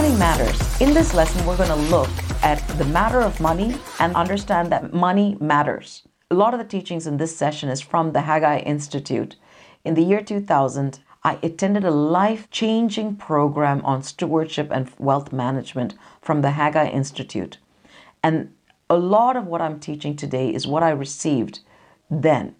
Money matters. In this lesson, we're going to look at the matter of money and understand that money matters. A lot of the teachings in this session is from the Haggai Institute. In the year 2000, I attended a life changing program on stewardship and wealth management from the Haggai Institute. And a lot of what I'm teaching today is what I received then.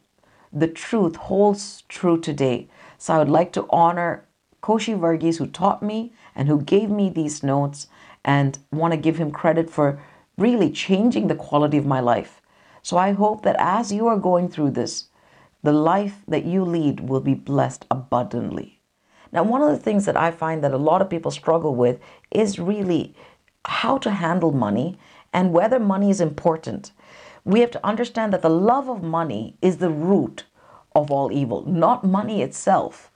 The truth holds true today. So I would like to honor Koshi Varghese, who taught me and who gave me these notes, and want to give him credit for really changing the quality of my life. So I hope that as you are going through this, the life that you lead will be blessed abundantly. Now, one of the things that I find that a lot of people struggle with is really how to handle money and whether money is important. We have to understand that the love of money is the root of all evil, not money itself.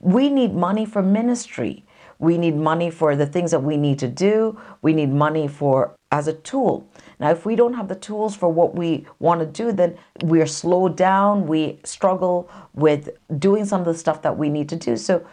We need money for ministry. We need money for the things that we need to do. We need money for as a tool. Now, if we don't have the tools for what we want to do, then we're slowed down. We struggle with doing some of the stuff that we need to do. So,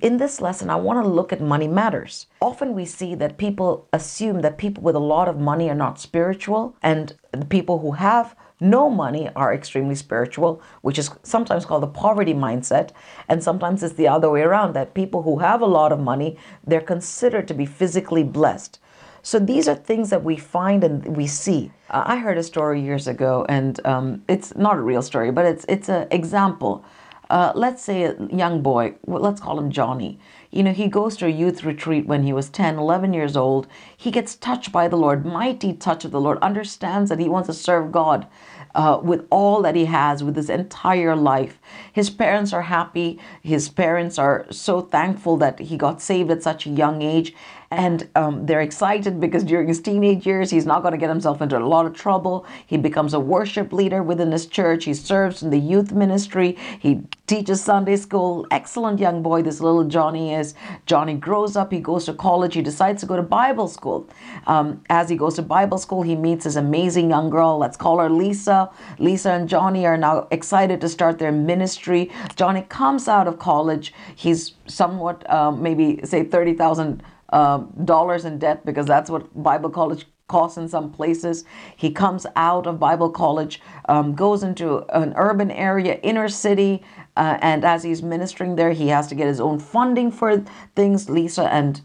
in this lesson, I want to look at money matters. Often we see that people assume that people with a lot of money are not spiritual, and the people who have no money are extremely spiritual, which is sometimes called the poverty mindset. And sometimes it's the other way around that people who have a lot of money, they're considered to be physically blessed. So these are things that we find and we see. Uh, I heard a story years ago, and um, it's not a real story, but it's it's an example uh, let's say a young boy, let's call him Johnny. You know, he goes to a youth retreat when he was 10, 11 years old. He gets touched by the Lord, mighty touch of the Lord, understands that he wants to serve God uh, with all that he has, with his entire life. His parents are happy. His parents are so thankful that he got saved at such a young age. And um, they're excited because during his teenage years, he's not going to get himself into a lot of trouble. He becomes a worship leader within his church. He serves in the youth ministry. He teaches Sunday school. Excellent young boy, this little Johnny is. Johnny grows up. He goes to college. He decides to go to Bible school. Um, as he goes to Bible school, he meets this amazing young girl. Let's call her Lisa. Lisa and Johnny are now excited to start their ministry. Johnny comes out of college. He's somewhat, uh, maybe say, 30,000 uh, dollars in debt because that's what Bible college costs in some places. He comes out of Bible college, um, goes into an urban area, inner city, uh, and as he's ministering there, he has to get his own funding for things. Lisa and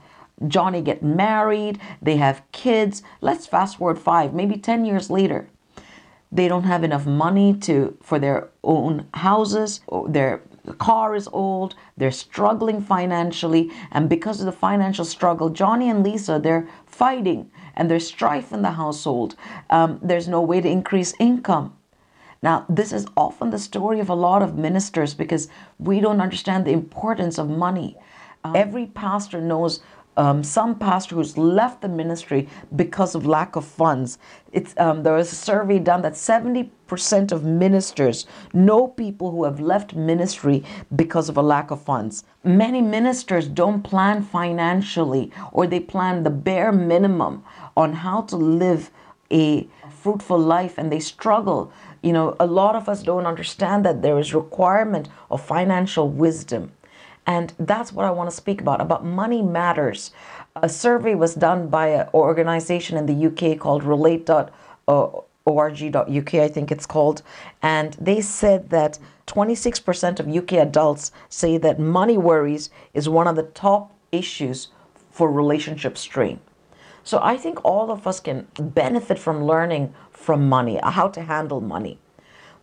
Johnny get married, they have kids. Let's fast forward five, maybe 10 years later. They don't have enough money to for their own houses, their the car is old, they're struggling financially, and because of the financial struggle, Johnny and Lisa, they're fighting and there's strife in the household. Um, there's no way to increase income. Now, this is often the story of a lot of ministers because we don't understand the importance of money. Um, Every pastor knows um, some pastor who's left the ministry because of lack of funds. It's um, there was a survey done that 70% of ministers know people who have left ministry because of a lack of funds. Many ministers don't plan financially or they plan the bare minimum on how to live a fruitful life and they struggle. You know, a lot of us don't understand that there is requirement of financial wisdom. And that's what I want to speak about about money matters. A survey was done by an organization in the UK called relate.org.uk, I think it's called. And they said that 26% of UK adults say that money worries is one of the top issues for relationship strain. So I think all of us can benefit from learning from money, how to handle money.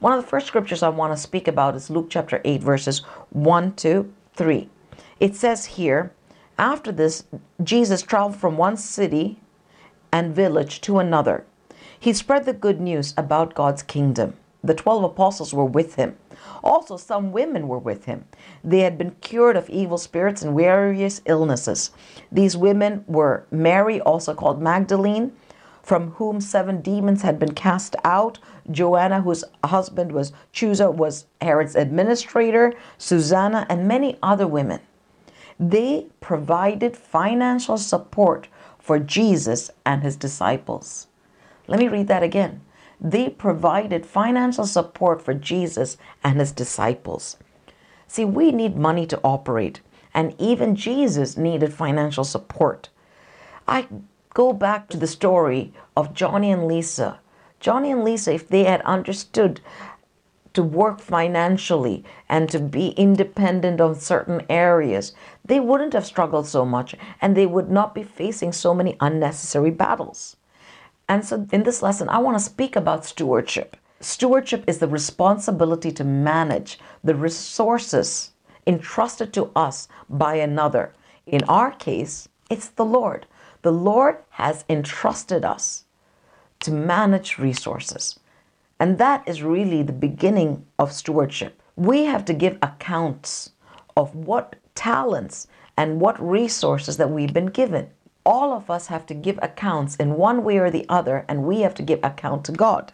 One of the first scriptures I want to speak about is Luke chapter 8, verses 1 to 3. It says here, after this, Jesus traveled from one city and village to another. He spread the good news about God's kingdom. The 12 apostles were with him. Also, some women were with him. They had been cured of evil spirits and various illnesses. These women were Mary, also called Magdalene, from whom seven demons had been cast out, Joanna, whose husband was Chuza, was Herod's administrator, Susanna, and many other women. They provided financial support for Jesus and his disciples. Let me read that again. They provided financial support for Jesus and his disciples. See, we need money to operate, and even Jesus needed financial support. I go back to the story of Johnny and Lisa. Johnny and Lisa, if they had understood to work financially and to be independent on certain areas, they wouldn't have struggled so much and they would not be facing so many unnecessary battles. And so, in this lesson, I want to speak about stewardship. Stewardship is the responsibility to manage the resources entrusted to us by another. In our case, it's the Lord. The Lord has entrusted us to manage resources. And that is really the beginning of stewardship. We have to give accounts of what talents and what resources that we've been given. All of us have to give accounts in one way or the other, and we have to give account to God.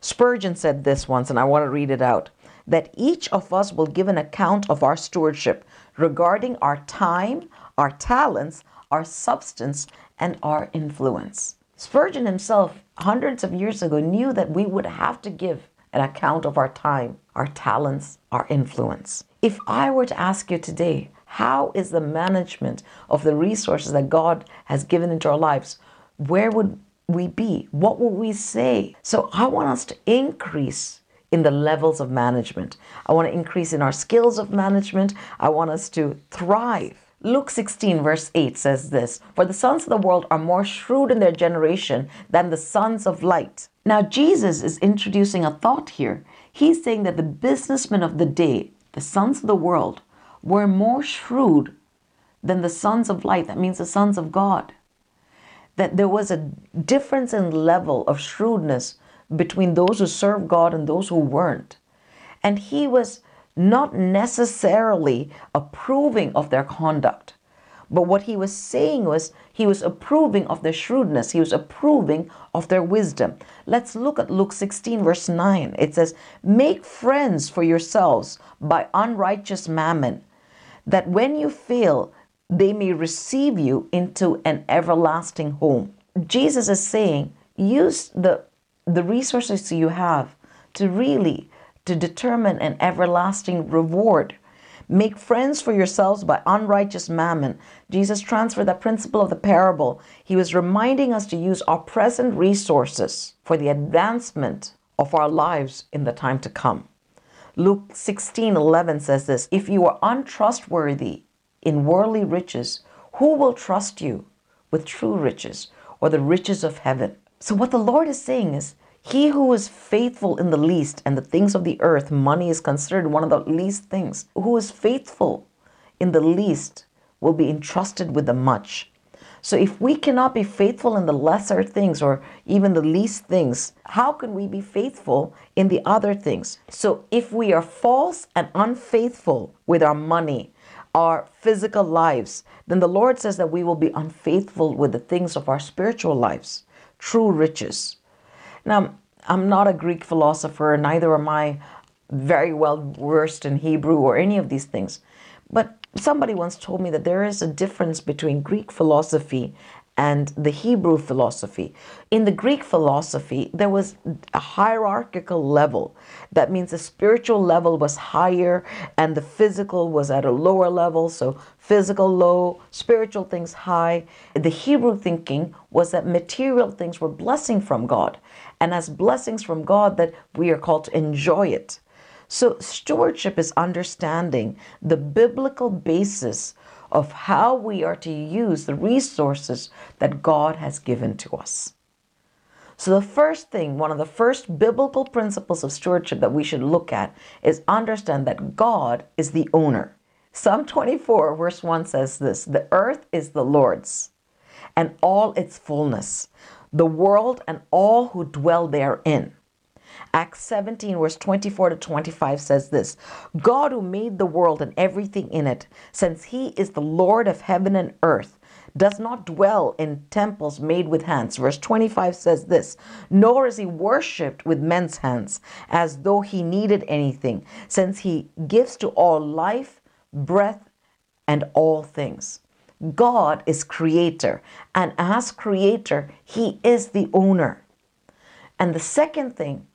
Spurgeon said this once, and I want to read it out that each of us will give an account of our stewardship regarding our time, our talents, our substance, and our influence. Spurgeon himself, hundreds of years ago, knew that we would have to give an account of our time, our talents, our influence. If I were to ask you today, how is the management of the resources that God has given into our lives? Where would we be? What would we say? So I want us to increase in the levels of management. I want to increase in our skills of management. I want us to thrive Luke 16, verse 8 says this For the sons of the world are more shrewd in their generation than the sons of light. Now, Jesus is introducing a thought here. He's saying that the businessmen of the day, the sons of the world, were more shrewd than the sons of light. That means the sons of God. That there was a difference in level of shrewdness between those who served God and those who weren't. And he was not necessarily approving of their conduct. But what he was saying was he was approving of their shrewdness, he was approving of their wisdom. Let's look at Luke 16, verse 9. It says, Make friends for yourselves by unrighteous mammon, that when you fail, they may receive you into an everlasting home. Jesus is saying, use the, the resources you have to really to determine an everlasting reward. Make friends for yourselves by unrighteous mammon. Jesus transferred the principle of the parable. He was reminding us to use our present resources for the advancement of our lives in the time to come. Luke 16 11 says this If you are untrustworthy in worldly riches, who will trust you with true riches or the riches of heaven? So, what the Lord is saying is, he who is faithful in the least and the things of the earth, money is considered one of the least things. Who is faithful in the least will be entrusted with the much. So if we cannot be faithful in the lesser things or even the least things, how can we be faithful in the other things? So if we are false and unfaithful with our money, our physical lives, then the Lord says that we will be unfaithful with the things of our spiritual lives, true riches. Now, I'm not a Greek philosopher, neither am I very well versed in Hebrew or any of these things. But somebody once told me that there is a difference between Greek philosophy and the Hebrew philosophy. In the Greek philosophy, there was a hierarchical level. That means the spiritual level was higher and the physical was at a lower level. So, physical low, spiritual things high. The Hebrew thinking was that material things were blessing from God. And as blessings from God, that we are called to enjoy it. So, stewardship is understanding the biblical basis of how we are to use the resources that God has given to us. So, the first thing, one of the first biblical principles of stewardship that we should look at is understand that God is the owner. Psalm 24, verse 1 says this The earth is the Lord's and all its fullness, the world and all who dwell therein. Acts 17, verse 24 to 25 says this God who made the world and everything in it, since he is the Lord of heaven and earth, does not dwell in temples made with hands. Verse 25 says this Nor is he worshipped with men's hands, as though he needed anything, since he gives to all life, breath, and all things. God is creator, and as creator, he is the owner. And the second thing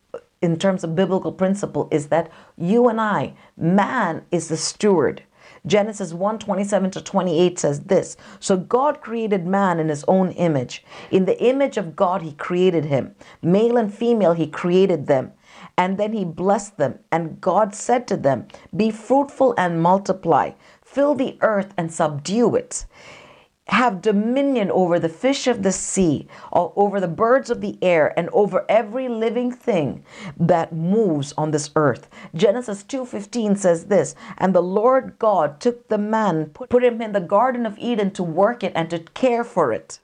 in terms of biblical principle is that you and I, man is the steward. Genesis 1 27 to 28 says this So God created man in his own image. In the image of God, he created him. Male and female, he created them. And then he blessed them. And God said to them, Be fruitful and multiply, fill the earth and subdue it have dominion over the fish of the sea, over the birds of the air, and over every living thing that moves on this earth. Genesis 2:15 says this, and the Lord God took the man, put him in the garden of Eden to work it and to care for it.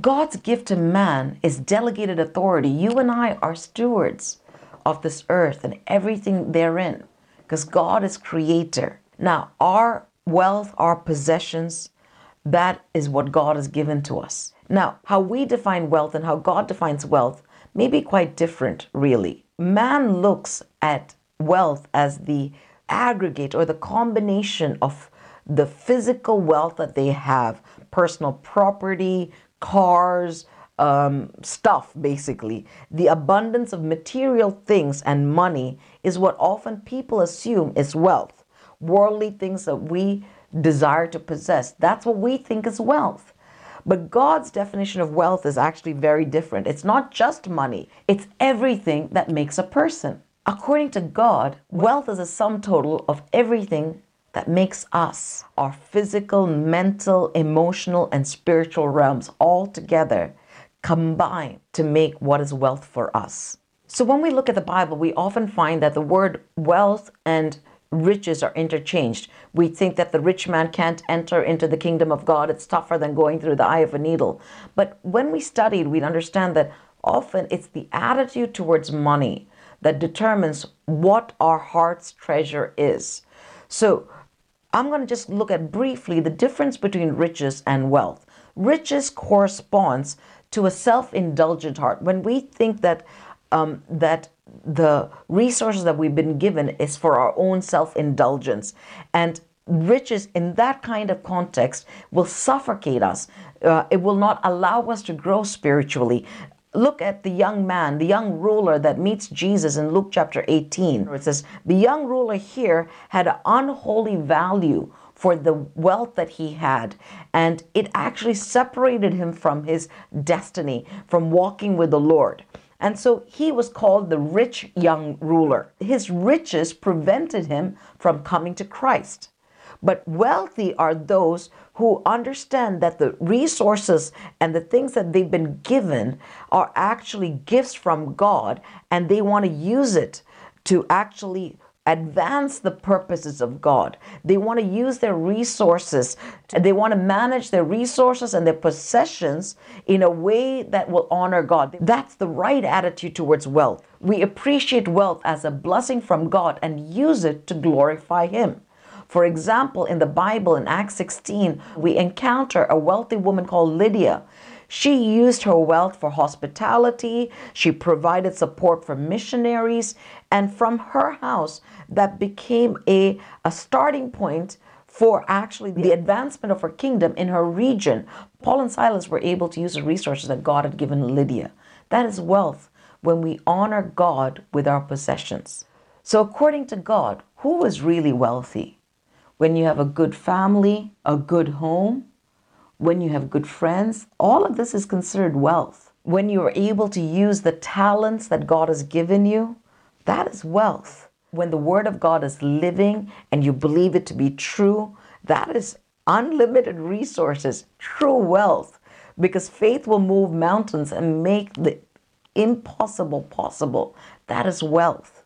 God's gift to man is delegated authority. You and I are stewards of this earth and everything therein because God is creator. Now, our wealth, our possessions, that is what God has given to us. Now, how we define wealth and how God defines wealth may be quite different, really. Man looks at wealth as the aggregate or the combination of the physical wealth that they have personal property, cars, um, stuff, basically. The abundance of material things and money is what often people assume is wealth. Worldly things that we desire to possess. That's what we think is wealth. But God's definition of wealth is actually very different. It's not just money, it's everything that makes a person. According to God, wealth is a sum total of everything that makes us, our physical, mental, emotional, and spiritual realms all together combine to make what is wealth for us. So when we look at the Bible, we often find that the word wealth and riches are interchanged. We think that the rich man can't enter into the kingdom of God. It's tougher than going through the eye of a needle. But when we studied, we understand that often it's the attitude towards money that determines what our heart's treasure is. So I'm going to just look at briefly the difference between riches and wealth. Riches corresponds to a self-indulgent heart. When we think that um, that the resources that we've been given is for our own self indulgence. And riches in that kind of context will suffocate us. Uh, it will not allow us to grow spiritually. Look at the young man, the young ruler that meets Jesus in Luke chapter 18. It says, The young ruler here had an unholy value for the wealth that he had. And it actually separated him from his destiny, from walking with the Lord. And so he was called the rich young ruler. His riches prevented him from coming to Christ. But wealthy are those who understand that the resources and the things that they've been given are actually gifts from God and they want to use it to actually advance the purposes of God. They want to use their resources, they want to manage their resources and their possessions in a way that will honor God. That's the right attitude towards wealth. We appreciate wealth as a blessing from God and use it to glorify Him. For example, in the Bible in Acts 16, we encounter a wealthy woman called Lydia. She used her wealth for hospitality, she provided support for missionaries, and from her house, that became a, a starting point for actually the advancement of her kingdom in her region. Paul and Silas were able to use the resources that God had given Lydia. That is wealth when we honor God with our possessions. So, according to God, who is really wealthy? When you have a good family, a good home, when you have good friends, all of this is considered wealth. When you are able to use the talents that God has given you, that is wealth. When the Word of God is living and you believe it to be true, that is unlimited resources, true wealth, because faith will move mountains and make the impossible possible. That is wealth.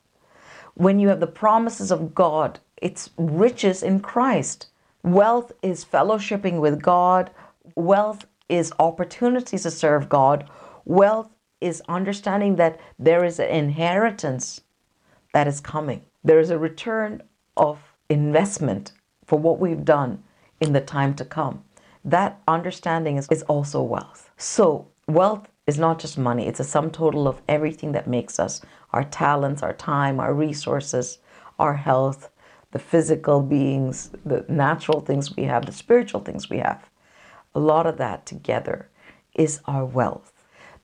When you have the promises of God, it's riches in Christ. Wealth is fellowshipping with God, Wealth is opportunities to serve God. Wealth is understanding that there is an inheritance that is coming. There is a return of investment for what we've done in the time to come. That understanding is, is also wealth. So, wealth is not just money, it's a sum total of everything that makes us our talents, our time, our resources, our health, the physical beings, the natural things we have, the spiritual things we have a lot of that together is our wealth.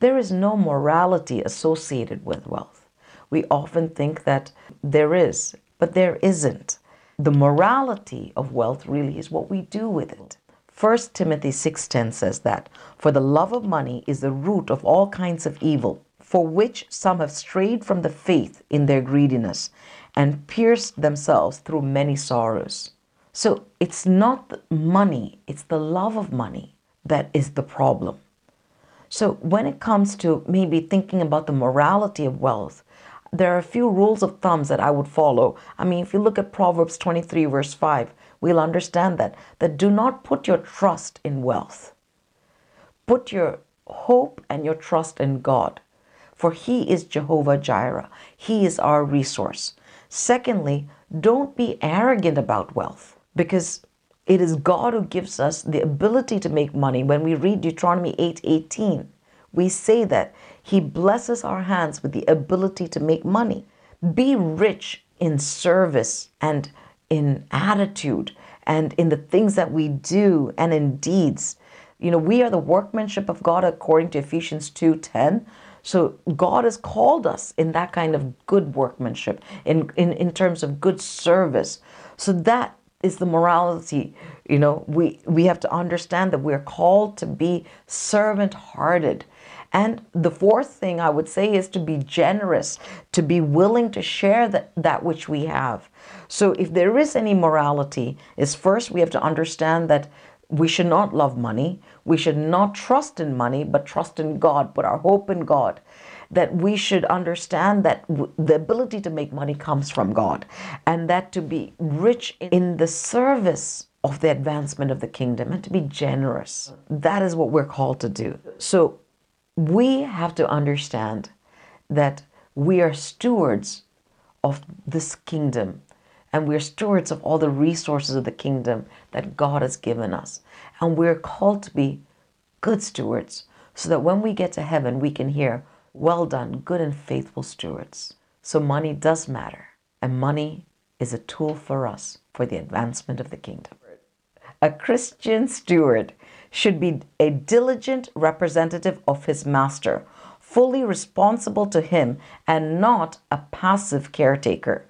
There is no morality associated with wealth. We often think that there is, but there isn't. the morality of wealth really is what we do with it. 1 Timothy 6:10 says that, "For the love of money is the root of all kinds of evil, for which some have strayed from the faith in their greediness and pierced themselves through many sorrows." So, it's not money, it's the love of money that is the problem. So, when it comes to maybe thinking about the morality of wealth, there are a few rules of thumbs that I would follow. I mean, if you look at Proverbs 23, verse 5, we'll understand that. That do not put your trust in wealth. Put your hope and your trust in God, for He is Jehovah Jireh. He is our resource. Secondly, don't be arrogant about wealth because it is God who gives us the ability to make money. When we read Deuteronomy 8 we say that He blesses our hands with the ability to make money. Be rich in service and in attitude and in the things that we do and in deeds. You know, we are the workmanship of God according to Ephesians 2:10. So God has called us in that kind of good workmanship, in, in, in terms of good service. So that is the morality. You know, we, we have to understand that we're called to be servant hearted. And the fourth thing I would say is to be generous, to be willing to share that, that which we have. So if there is any morality, is first we have to understand that we should not love money. We should not trust in money, but trust in God, put our hope in God. That we should understand that w- the ability to make money comes from God, and that to be rich in the service of the advancement of the kingdom and to be generous. That is what we're called to do. So we have to understand that we are stewards of this kingdom and we're stewards of all the resources of the kingdom that God has given us. And we're called to be good stewards so that when we get to heaven, we can hear, Well done, good and faithful stewards. So money does matter, and money is a tool for us for the advancement of the kingdom. A Christian steward should be a diligent representative of his master, fully responsible to him, and not a passive caretaker.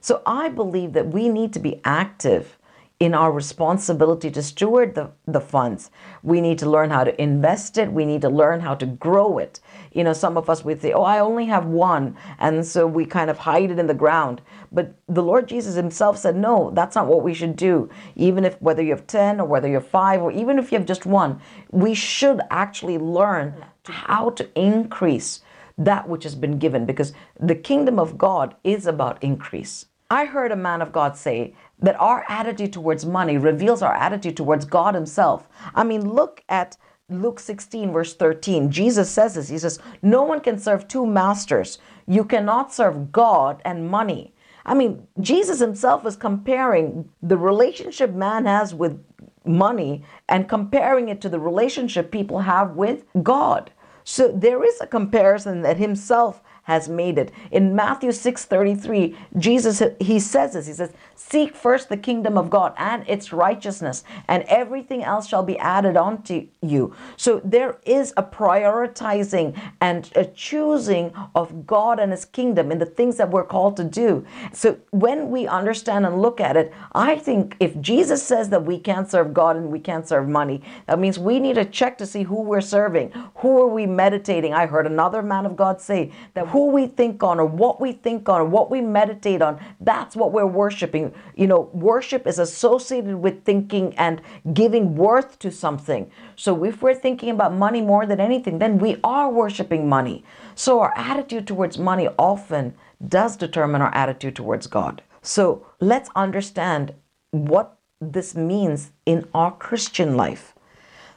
So I believe that we need to be active in our responsibility to steward the, the funds. We need to learn how to invest it. We need to learn how to grow it. You know, some of us would say, oh, I only have one. And so we kind of hide it in the ground. But the Lord Jesus himself said, no, that's not what we should do. Even if whether you have 10 or whether you're five or even if you have just one, we should actually learn how to increase that which has been given because the kingdom of God is about increase. I heard a man of God say that our attitude towards money reveals our attitude towards God Himself. I mean, look at Luke 16, verse 13. Jesus says this He says, No one can serve two masters. You cannot serve God and money. I mean, Jesus Himself is comparing the relationship man has with money and comparing it to the relationship people have with God. So there is a comparison that Himself has made it. In Matthew 6:33, Jesus he says this. He says, "Seek first the kingdom of God and its righteousness, and everything else shall be added onto you." So there is a prioritizing and a choosing of God and his kingdom in the things that we're called to do. So when we understand and look at it, I think if Jesus says that we can't serve God and we can't serve money, that means we need to check to see who we're serving. Who are we meditating? I heard another man of God say that who we think on or what we think on or what we meditate on, that's what we're worshiping. You know, worship is associated with thinking and giving worth to something. So if we're thinking about money more than anything, then we are worshiping money. So our attitude towards money often does determine our attitude towards God. So let's understand what this means in our Christian life.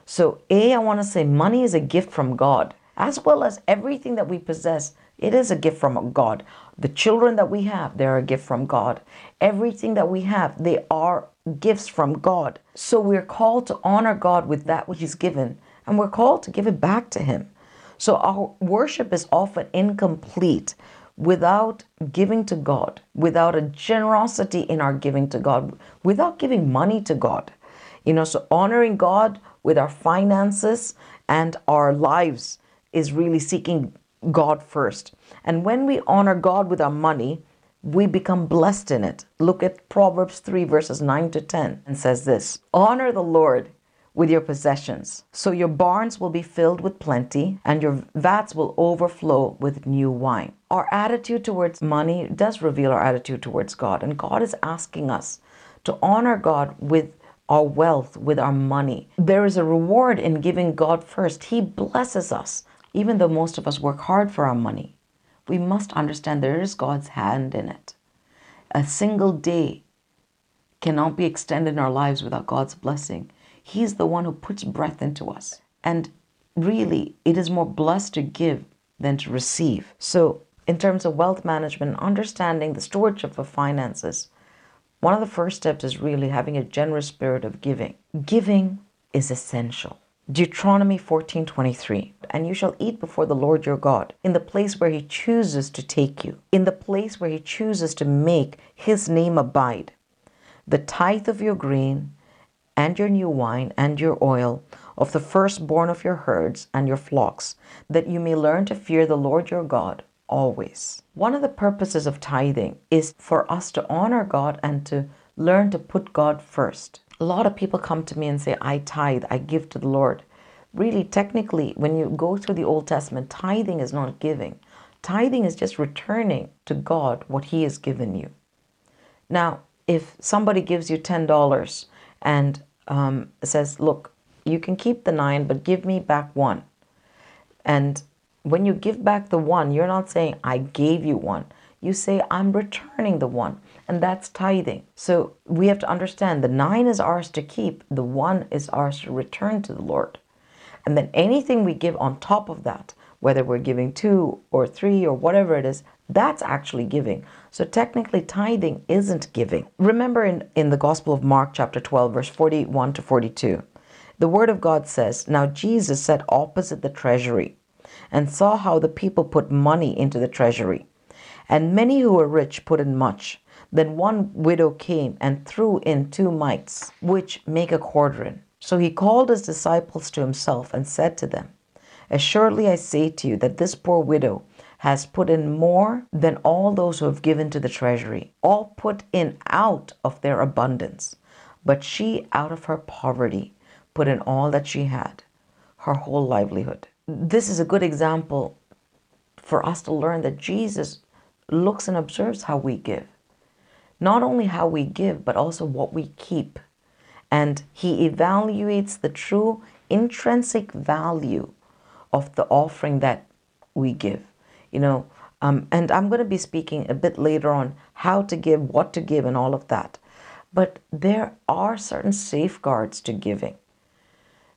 So, A, I want to say money is a gift from God, as well as everything that we possess it is a gift from God. The children that we have, they're a gift from God. Everything that we have, they are gifts from God. So we're called to honor God with that which He's given, and we're called to give it back to Him. So our worship is often incomplete without giving to God, without a generosity in our giving to God, without giving money to God. You know, so honoring God with our finances and our lives is really seeking God first. And when we honor God with our money, we become blessed in it. Look at Proverbs 3, verses 9 to 10, and says this Honor the Lord with your possessions, so your barns will be filled with plenty, and your vats will overflow with new wine. Our attitude towards money does reveal our attitude towards God, and God is asking us to honor God with our wealth, with our money. There is a reward in giving God first. He blesses us, even though most of us work hard for our money. We must understand there is God's hand in it. A single day cannot be extended in our lives without God's blessing. He's the one who puts breath into us. And really, it is more blessed to give than to receive. So, in terms of wealth management, understanding the stewardship of finances, one of the first steps is really having a generous spirit of giving. Giving is essential. Deuteronomy 14:23 And you shall eat before the Lord your God in the place where he chooses to take you in the place where he chooses to make his name abide the tithe of your grain and your new wine and your oil of the firstborn of your herds and your flocks that you may learn to fear the Lord your God always. One of the purposes of tithing is for us to honor God and to learn to put God first. A lot of people come to me and say, I tithe, I give to the Lord. Really, technically, when you go through the Old Testament, tithing is not giving. Tithing is just returning to God what He has given you. Now, if somebody gives you $10 and um, says, Look, you can keep the nine, but give me back one. And when you give back the one, you're not saying, I gave you one. You say, I'm returning the one. And that's tithing. So we have to understand the nine is ours to keep, the one is ours to return to the Lord. And then anything we give on top of that, whether we're giving two or three or whatever it is, that's actually giving. So technically, tithing isn't giving. Remember in, in the Gospel of Mark, chapter 12, verse 41 to 42, the Word of God says, Now Jesus sat opposite the treasury and saw how the people put money into the treasury. And many who were rich put in much. Then one widow came and threw in two mites, which make a quadrant. So he called his disciples to himself and said to them, Assuredly I say to you that this poor widow has put in more than all those who have given to the treasury, all put in out of their abundance. But she, out of her poverty, put in all that she had, her whole livelihood this is a good example for us to learn that Jesus looks and observes how we give. Not only how we give, but also what we keep. And he evaluates the true intrinsic value of the offering that we give. You know, um, and I'm going to be speaking a bit later on how to give, what to give, and all of that. But there are certain safeguards to giving.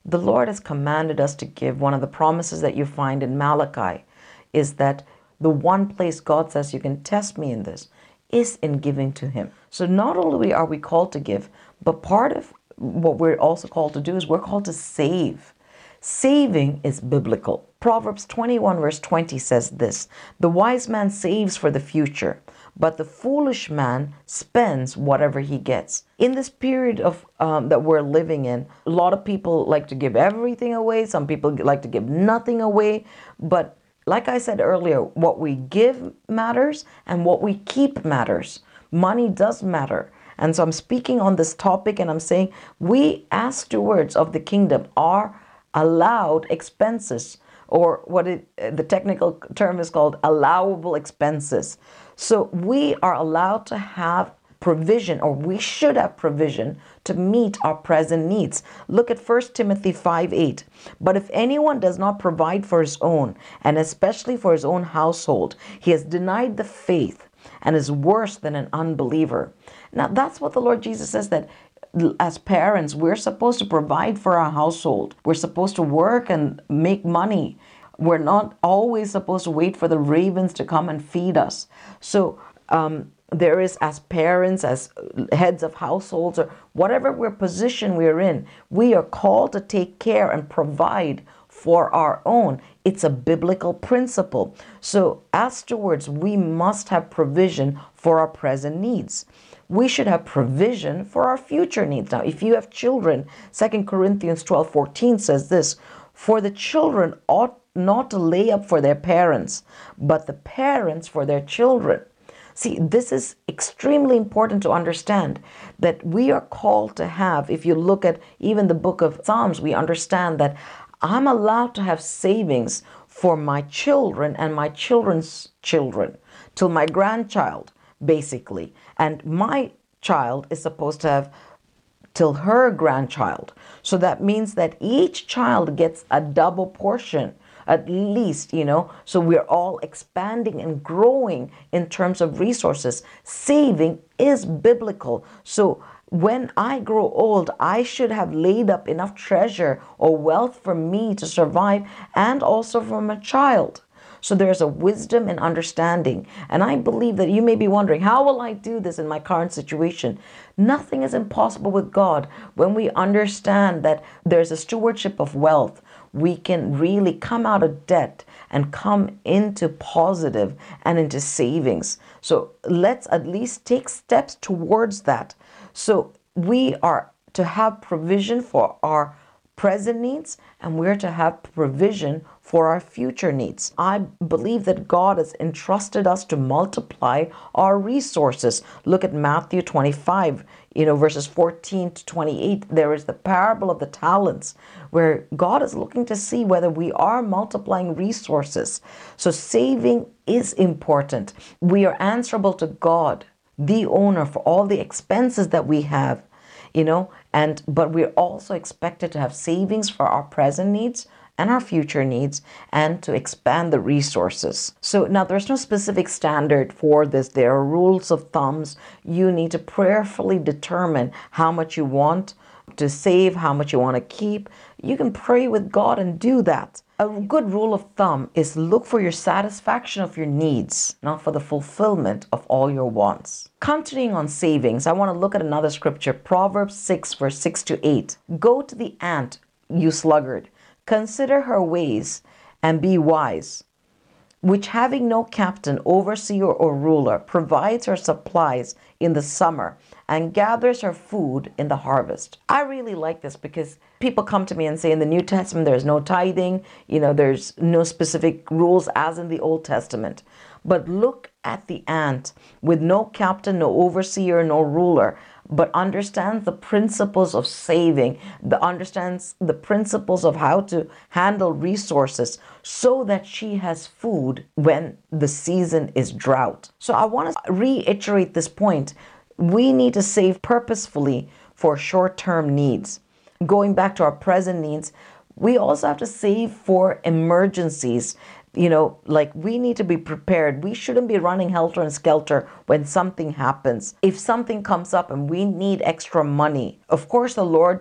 The Lord has commanded us to give. One of the promises that you find in Malachi is that the one place God says you can test me in this is in giving to Him. So not only are we called to give, but part of what we're also called to do is we're called to save. Saving is biblical. Proverbs 21, verse 20 says this The wise man saves for the future, but the foolish man spends whatever he gets. In this period of um, that we're living in, a lot of people like to give everything away. Some people like to give nothing away. But like I said earlier, what we give matters and what we keep matters. Money does matter. And so I'm speaking on this topic and I'm saying we, as stewards of the kingdom, are allowed expenses or what it, the technical term is called allowable expenses. So we are allowed to have provision, or we should have provision to meet our present needs. Look at 1 Timothy 5 8. But if anyone does not provide for his own, and especially for his own household, he has denied the faith and is worse than an unbeliever. Now, that's what the Lord Jesus says that as parents, we're supposed to provide for our household. We're supposed to work and make money we're not always supposed to wait for the ravens to come and feed us. So um, there is, as parents, as heads of households, or whatever we're position we're in, we are called to take care and provide for our own. It's a biblical principle. So, as stewards, we must have provision for our present needs. We should have provision for our future needs. Now, if you have children, 2 Corinthians 12 14 says this For the children ought not to lay up for their parents, but the parents for their children. See, this is extremely important to understand that we are called to have, if you look at even the book of Psalms, we understand that I'm allowed to have savings for my children and my children's children till my grandchild, basically. And my child is supposed to have till her grandchild. So that means that each child gets a double portion at least, you know, so we're all expanding and growing in terms of resources. Saving is biblical. So when I grow old, I should have laid up enough treasure or wealth for me to survive and also for my child. So there's a wisdom and understanding. And I believe that you may be wondering, how will I do this in my current situation? Nothing is impossible with God when we understand that there's a stewardship of wealth we can really come out of debt and come into positive and into savings. So let's at least take steps towards that. So we are to have provision for our present needs and we're to have provision for our future needs. I believe that God has entrusted us to multiply our resources. Look at Matthew 25, you know, verses 14 to 28. There is the parable of the talents where God is looking to see whether we are multiplying resources. So saving is important. We are answerable to God, the owner, for all the expenses that we have you know and but we're also expected to have savings for our present needs and our future needs and to expand the resources. So now there's no specific standard for this. There are rules of thumbs. You need to prayerfully determine how much you want to save, how much you want to keep. You can pray with God and do that. A good rule of thumb is look for your satisfaction of your needs, not for the fulfillment of all your wants. Continuing on savings, I want to look at another scripture, Proverbs 6, verse 6 to 8. Go to the ant, you sluggard Consider her ways and be wise, which having no captain, overseer, or ruler, provides her supplies in the summer and gathers her food in the harvest. I really like this because people come to me and say in the New Testament there's no tithing, you know, there's no specific rules as in the Old Testament. But look at the ant with no captain, no overseer, no ruler but understands the principles of saving, the understands the principles of how to handle resources so that she has food when the season is drought. So I want to reiterate this point. We need to save purposefully for short-term needs. Going back to our present needs, we also have to save for emergencies you know, like we need to be prepared. We shouldn't be running helter and skelter when something happens. If something comes up and we need extra money, of course, the Lord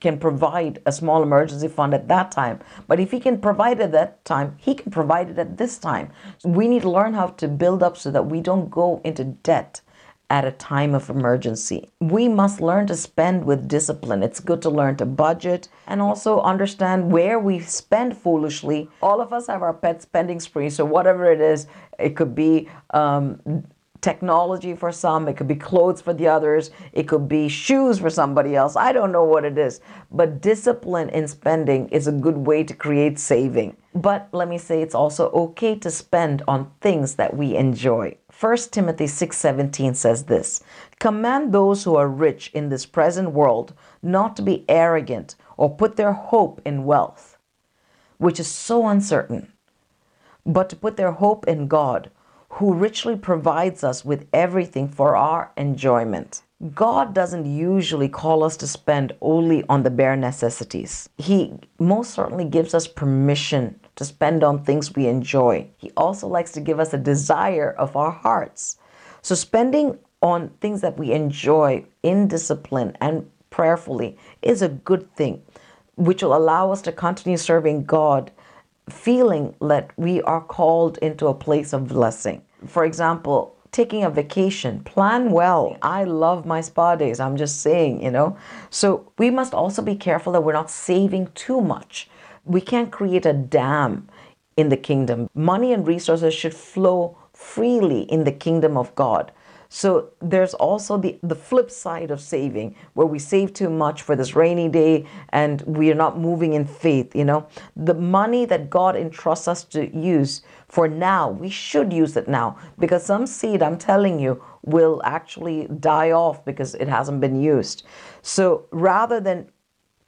can provide a small emergency fund at that time. But if he can provide at that time, he can provide it at this time. we need to learn how to build up so that we don't go into debt at a time of emergency. We must learn to spend with discipline. It's good to learn to budget and also understand where we spend foolishly. All of us have our pet spending spree, so whatever it is, it could be um, technology for some, it could be clothes for the others, it could be shoes for somebody else. I don't know what it is. But discipline in spending is a good way to create saving. But let me say it's also okay to spend on things that we enjoy. 1 Timothy 6:17 says this, "Command those who are rich in this present world not to be arrogant or put their hope in wealth, which is so uncertain, but to put their hope in God, who richly provides us with everything for our enjoyment. God doesn't usually call us to spend only on the bare necessities. He most certainly gives us permission to spend on things we enjoy. He also likes to give us a desire of our hearts. So, spending on things that we enjoy in discipline and prayerfully is a good thing, which will allow us to continue serving God feeling that we are called into a place of blessing. For example, taking a vacation, plan well. I love my spa days. I'm just saying, you know. So we must also be careful that we're not saving too much. We can't create a dam in the kingdom. Money and resources should flow freely in the kingdom of God. So there's also the, the flip side of saving, where we save too much for this rainy day and we are not moving in faith. You know, the money that God entrusts us to use for now, we should use it now because some seed, I'm telling you, will actually die off because it hasn't been used. So rather than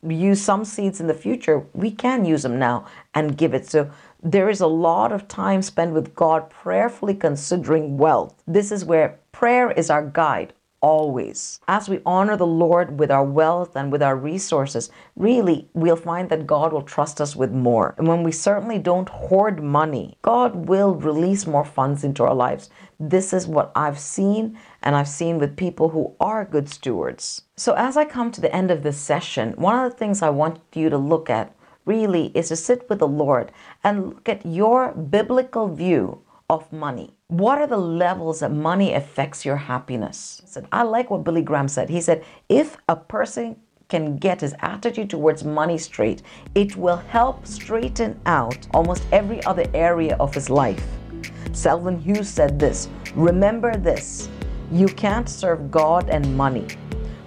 use some seeds in the future, we can use them now and give it. So there is a lot of time spent with God prayerfully considering wealth. This is where prayer is our guide always. As we honor the Lord with our wealth and with our resources, really, we'll find that God will trust us with more. And when we certainly don't hoard money, God will release more funds into our lives. This is what I've seen, and I've seen with people who are good stewards. So, as I come to the end of this session, one of the things I want you to look at really is to sit with the Lord and look at your biblical view of money. What are the levels that money affects your happiness? I, said, I like what Billy Graham said. He said, if a person can get his attitude towards money straight, it will help straighten out almost every other area of his life. Selwyn Hughes said this Remember this you can't serve God and money,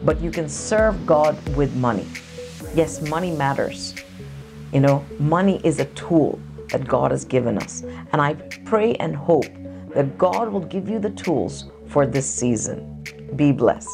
but you can serve God with money. Yes, money matters. You know, money is a tool that God has given us. And I pray and hope that God will give you the tools for this season. Be blessed.